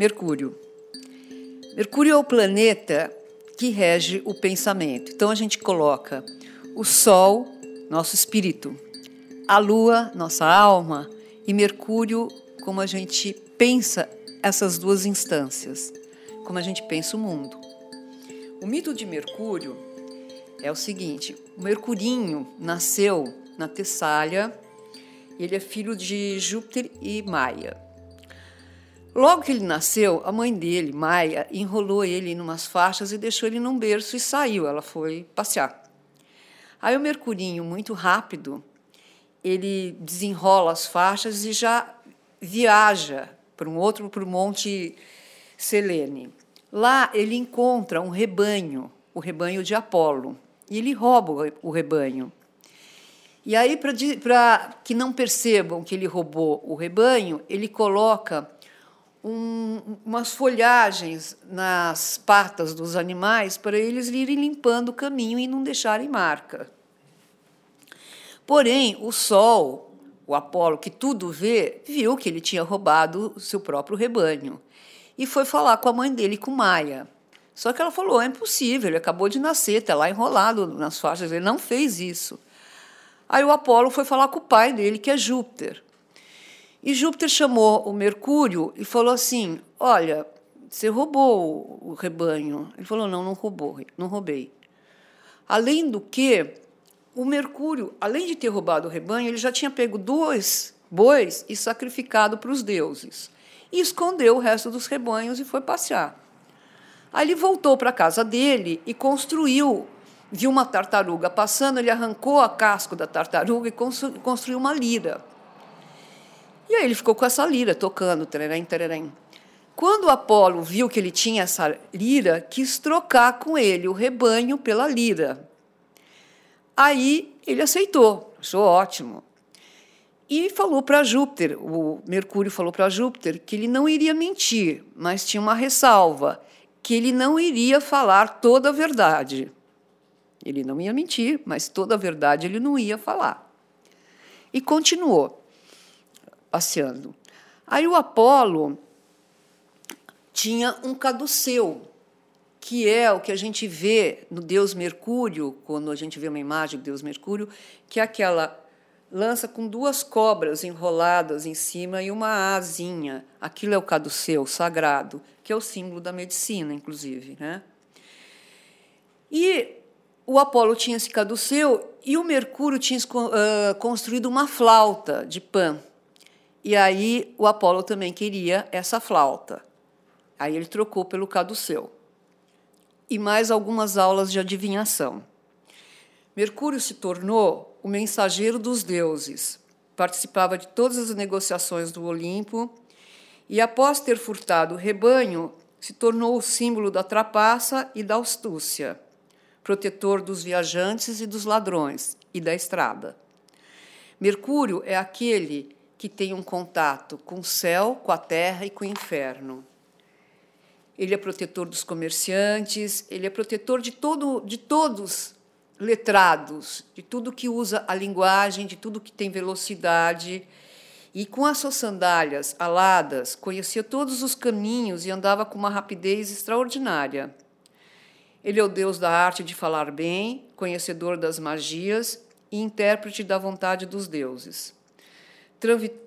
Mercúrio. Mercúrio é o planeta que rege o pensamento. Então a gente coloca o Sol, nosso espírito, a Lua, nossa alma, e Mercúrio, como a gente pensa essas duas instâncias, como a gente pensa o mundo. O mito de Mercúrio é o seguinte: o Mercurinho nasceu na Tessália, ele é filho de Júpiter e Maia. Logo que ele nasceu, a mãe dele, Maia, enrolou ele em umas faixas e deixou ele num berço e saiu. Ela foi passear. Aí o Mercurinho, muito rápido, ele desenrola as faixas e já viaja para um outro, para o Monte Selene. Lá ele encontra um rebanho, o rebanho de Apolo, e ele rouba o rebanho. E aí, para que não percebam que ele roubou o rebanho, ele coloca um, umas folhagens nas patas dos animais para eles irem limpando o caminho e não deixarem marca. Porém, o sol, o Apolo, que tudo vê, viu que ele tinha roubado o seu próprio rebanho e foi falar com a mãe dele, com Maia. Só que ela falou: é impossível, ele acabou de nascer, está lá enrolado nas faixas, ele não fez isso. Aí o Apolo foi falar com o pai dele, que é Júpiter. E Júpiter chamou o Mercúrio e falou assim: Olha, você roubou o rebanho. Ele falou: Não, não roubou, não roubei. Além do que, o Mercúrio, além de ter roubado o rebanho, ele já tinha pego dois bois e sacrificado para os deuses. E escondeu o resto dos rebanhos e foi passear. Aí ele voltou para a casa dele e construiu. Viu uma tartaruga passando, ele arrancou a casco da tartaruga e construiu uma lira. E aí ele ficou com essa lira tocando, tererém, tererém. Quando Apolo viu que ele tinha essa lira, quis trocar com ele o rebanho pela lira. Aí ele aceitou, achou ótimo. E falou para Júpiter, o Mercúrio falou para Júpiter que ele não iria mentir, mas tinha uma ressalva, que ele não iria falar toda a verdade. Ele não ia mentir, mas toda a verdade ele não ia falar. E continuou passeando. Aí o Apolo tinha um caduceu, que é o que a gente vê no Deus Mercúrio, quando a gente vê uma imagem do Deus Mercúrio, que é aquela lança com duas cobras enroladas em cima e uma asinha. Aquilo é o caduceu sagrado, que é o símbolo da medicina, inclusive. Né? E o Apolo tinha esse caduceu e o Mercúrio tinha construído uma flauta de Pan. E aí o Apolo também queria essa flauta. Aí ele trocou pelo caduceu. E mais algumas aulas de adivinhação. Mercúrio se tornou o mensageiro dos deuses. Participava de todas as negociações do Olimpo e, após ter furtado o rebanho, se tornou o símbolo da trapaça e da astúcia, protetor dos viajantes e dos ladrões e da estrada. Mercúrio é aquele que tem um contato com o céu, com a terra e com o inferno. Ele é protetor dos comerciantes, ele é protetor de, todo, de todos letrados, de tudo que usa a linguagem, de tudo que tem velocidade. E com as suas sandálias aladas, conhecia todos os caminhos e andava com uma rapidez extraordinária. Ele é o Deus da arte de falar bem, conhecedor das magias e intérprete da vontade dos deuses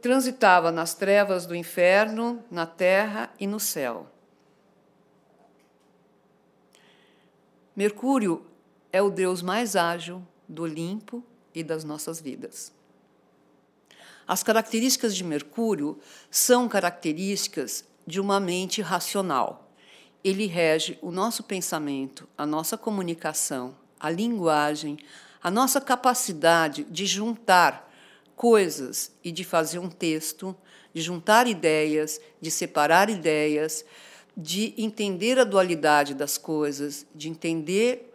transitava nas trevas do inferno, na terra e no céu. Mercúrio é o deus mais ágil do Olimpo e das nossas vidas. As características de Mercúrio são características de uma mente racional. Ele rege o nosso pensamento, a nossa comunicação, a linguagem, a nossa capacidade de juntar coisas e de fazer um texto, de juntar ideias, de separar ideias, de entender a dualidade das coisas, de entender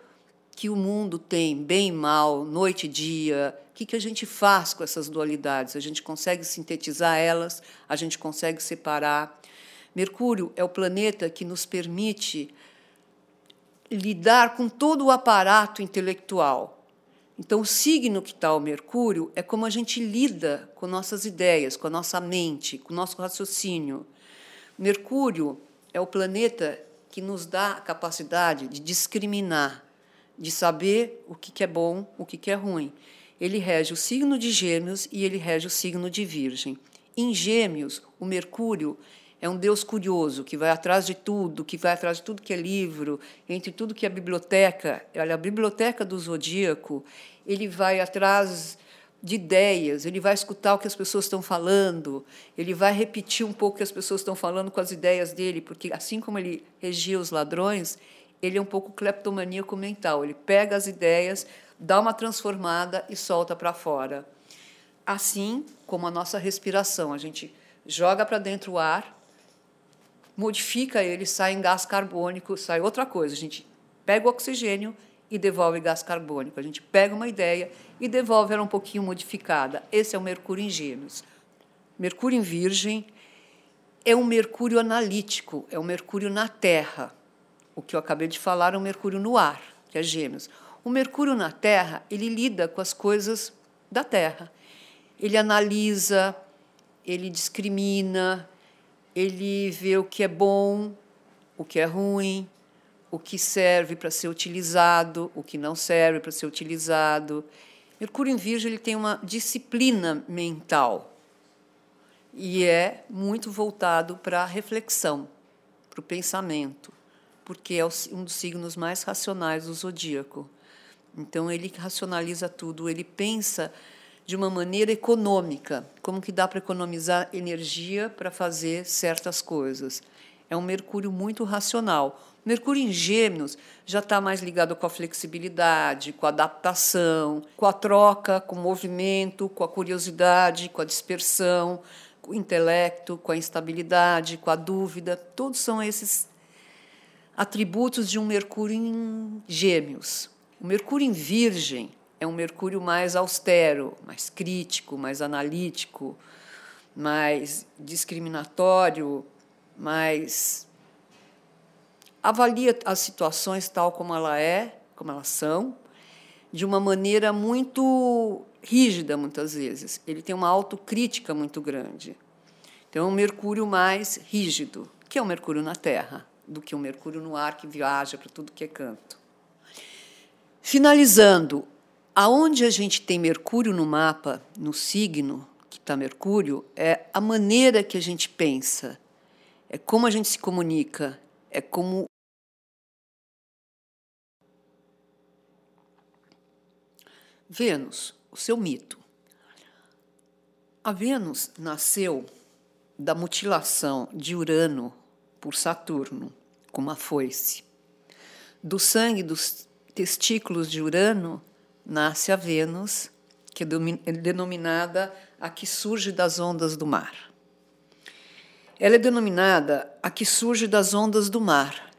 que o mundo tem bem e mal, noite e dia. O que, que a gente faz com essas dualidades? A gente consegue sintetizar elas, a gente consegue separar. Mercúrio é o planeta que nos permite lidar com todo o aparato intelectual então, o signo que está o Mercúrio é como a gente lida com nossas ideias, com a nossa mente, com o nosso raciocínio. Mercúrio é o planeta que nos dá a capacidade de discriminar, de saber o que é bom, o que é ruim. Ele rege o signo de Gêmeos e ele rege o signo de Virgem. Em Gêmeos, o Mercúrio é um Deus curioso que vai atrás de tudo, que vai atrás de tudo que é livro, entre tudo que é biblioteca. Olha, a biblioteca do zodíaco, ele vai atrás de ideias, ele vai escutar o que as pessoas estão falando, ele vai repetir um pouco o que as pessoas estão falando com as ideias dele, porque assim como ele regia os ladrões, ele é um pouco cleptomaníaco mental. Ele pega as ideias, dá uma transformada e solta para fora. Assim como a nossa respiração, a gente joga para dentro o ar, modifica ele, sai em gás carbônico, sai outra coisa. A gente pega o oxigênio e devolve gás carbônico. A gente pega uma ideia e devolve ela um pouquinho modificada. Esse é o Mercúrio em Gêmeos. Mercúrio em Virgem é um Mercúrio analítico, é um Mercúrio na Terra. O que eu acabei de falar é um Mercúrio no ar, que é Gêmeos. O Mercúrio na Terra, ele lida com as coisas da Terra. Ele analisa, ele discrimina, ele vê o que é bom, o que é ruim, o que serve para ser utilizado, o que não serve para ser utilizado. Mercúrio em Virgem ele tem uma disciplina mental e é muito voltado para a reflexão, para o pensamento, porque é um dos signos mais racionais do zodíaco. Então ele racionaliza tudo, ele pensa de uma maneira econômica, como que dá para economizar energia para fazer certas coisas. É um Mercúrio muito racional. Mercúrio em Gêmeos já está mais ligado com a flexibilidade, com a adaptação, com a troca, com o movimento, com a curiosidade, com a dispersão, com o intelecto, com a instabilidade, com a dúvida. Todos são esses atributos de um Mercúrio em Gêmeos. O Mercúrio em Virgem é um Mercúrio mais austero, mais crítico, mais analítico, mais discriminatório, mais avalia as situações tal como ela é, como elas são, de uma maneira muito rígida muitas vezes. Ele tem uma autocrítica muito grande. Então, é um Mercúrio mais rígido, que é o Mercúrio na Terra, do que o Mercúrio no ar que viaja para tudo que é canto. Finalizando, aonde a gente tem Mercúrio no mapa, no signo que está Mercúrio, é a maneira que a gente pensa, é como a gente se comunica, é como Vênus, o seu mito. A Vênus nasceu da mutilação de Urano por Saturno, com uma foice. Do sangue dos testículos de Urano nasce a Vênus, que é denominada a que surge das ondas do mar. Ela é denominada a que surge das ondas do mar.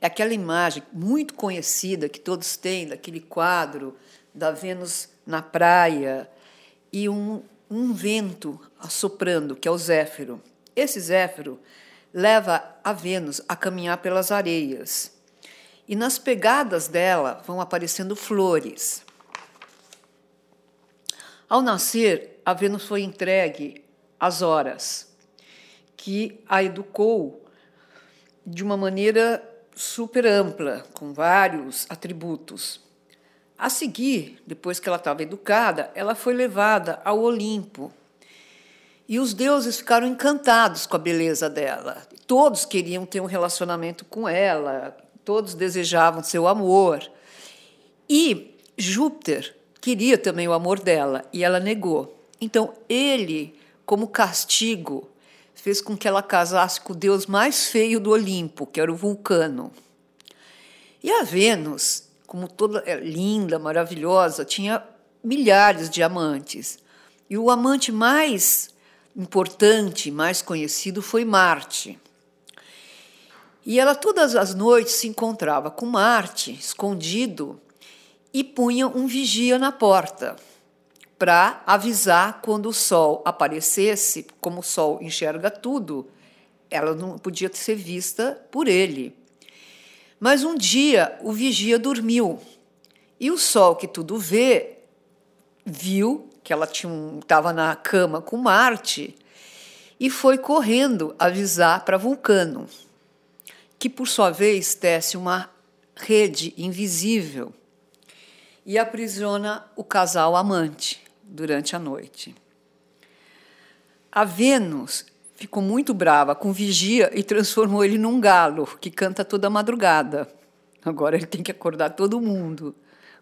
É aquela imagem muito conhecida que todos têm, daquele quadro da Vênus na praia e um, um vento assoprando, que é o Zéfiro. Esse Zéfiro leva a Vênus a caminhar pelas areias. E nas pegadas dela vão aparecendo flores. Ao nascer, a Vênus foi entregue às horas, que a educou de uma maneira super ampla, com vários atributos. A seguir, depois que ela estava educada, ela foi levada ao Olimpo. E os deuses ficaram encantados com a beleza dela. Todos queriam ter um relacionamento com ela, todos desejavam seu amor. E Júpiter queria também o amor dela e ela negou. Então, ele, como castigo, fez com que ela casasse com o deus mais feio do Olimpo, que era o Vulcano. E a Vênus como toda é linda, maravilhosa, tinha milhares de amantes. E o amante mais importante, mais conhecido foi Marte. E ela todas as noites se encontrava com Marte, escondido, e punha um vigia na porta para avisar quando o sol aparecesse, como o sol enxerga tudo, ela não podia ser vista por ele. Mas um dia o vigia dormiu e o sol que tudo vê viu que ela estava na cama com Marte e foi correndo avisar para Vulcano. que por sua vez tece uma rede invisível e aprisiona o casal amante durante a noite. A Vênus ficou muito brava com Vigia e transformou ele num galo que canta toda madrugada. Agora ele tem que acordar todo mundo,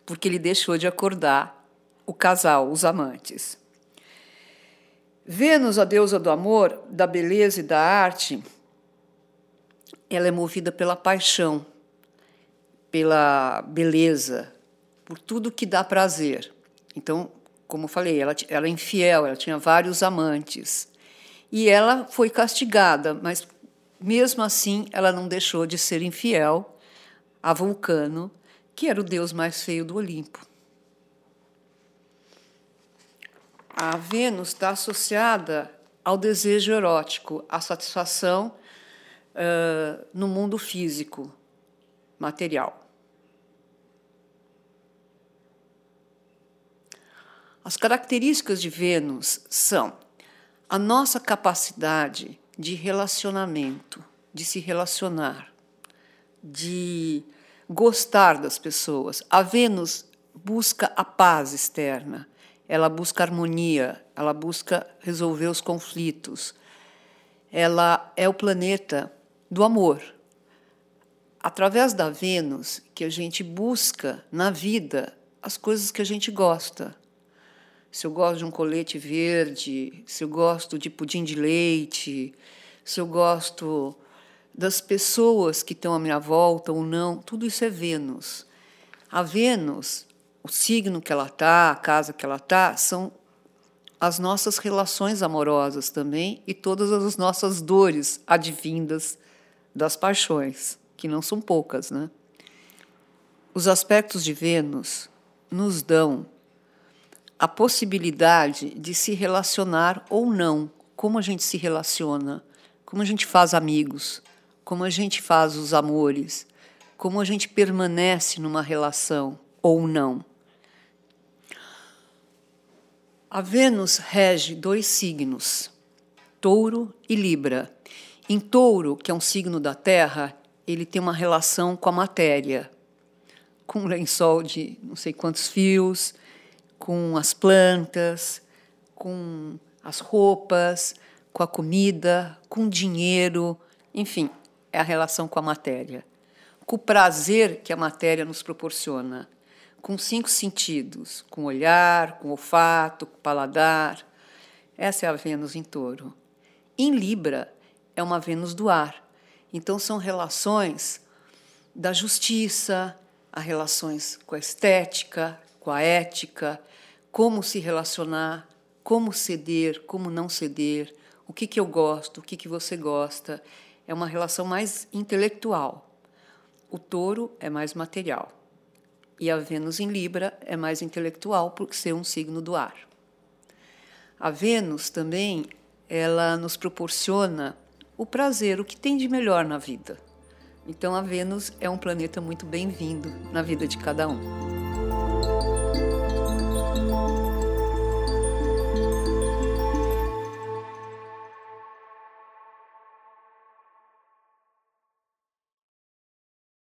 porque ele deixou de acordar o casal, os amantes. Vênus, a deusa do amor, da beleza e da arte, ela é movida pela paixão, pela beleza, por tudo que dá prazer. Então, como falei, ela, ela é infiel, ela tinha vários amantes. E ela foi castigada, mas mesmo assim ela não deixou de ser infiel a Vulcano, que era o deus mais feio do Olimpo. A Vênus está associada ao desejo erótico, à satisfação uh, no mundo físico, material. As características de Vênus são a nossa capacidade de relacionamento, de se relacionar, de gostar das pessoas. A Vênus busca a paz externa, ela busca harmonia, ela busca resolver os conflitos. Ela é o planeta do amor. Através da Vênus que a gente busca na vida as coisas que a gente gosta, se eu gosto de um colete verde, se eu gosto de pudim de leite, se eu gosto das pessoas que estão à minha volta ou não, tudo isso é Vênus. A Vênus, o signo que ela está, a casa que ela está, são as nossas relações amorosas também e todas as nossas dores advindas das paixões, que não são poucas, né? Os aspectos de Vênus nos dão a possibilidade de se relacionar ou não, como a gente se relaciona, como a gente faz amigos, como a gente faz os amores, como a gente permanece numa relação ou não. A Vênus rege dois signos, Touro e Libra. Em Touro, que é um signo da Terra, ele tem uma relação com a matéria, com um lençol de não sei quantos fios, com as plantas, com as roupas, com a comida, com o dinheiro, enfim, é a relação com a matéria. Com o prazer que a matéria nos proporciona, com cinco sentidos, com olhar, com olfato, com paladar. Essa é a Vênus em touro. Em Libra, é uma Vênus do ar. Então, são relações da justiça, as relações com a estética, com a ética, como se relacionar, como ceder, como não ceder, o que, que eu gosto, o que, que você gosta. É uma relação mais intelectual. O touro é mais material. E a Vênus em Libra é mais intelectual por ser um signo do ar. A Vênus também ela nos proporciona o prazer, o que tem de melhor na vida. Então a Vênus é um planeta muito bem-vindo na vida de cada um.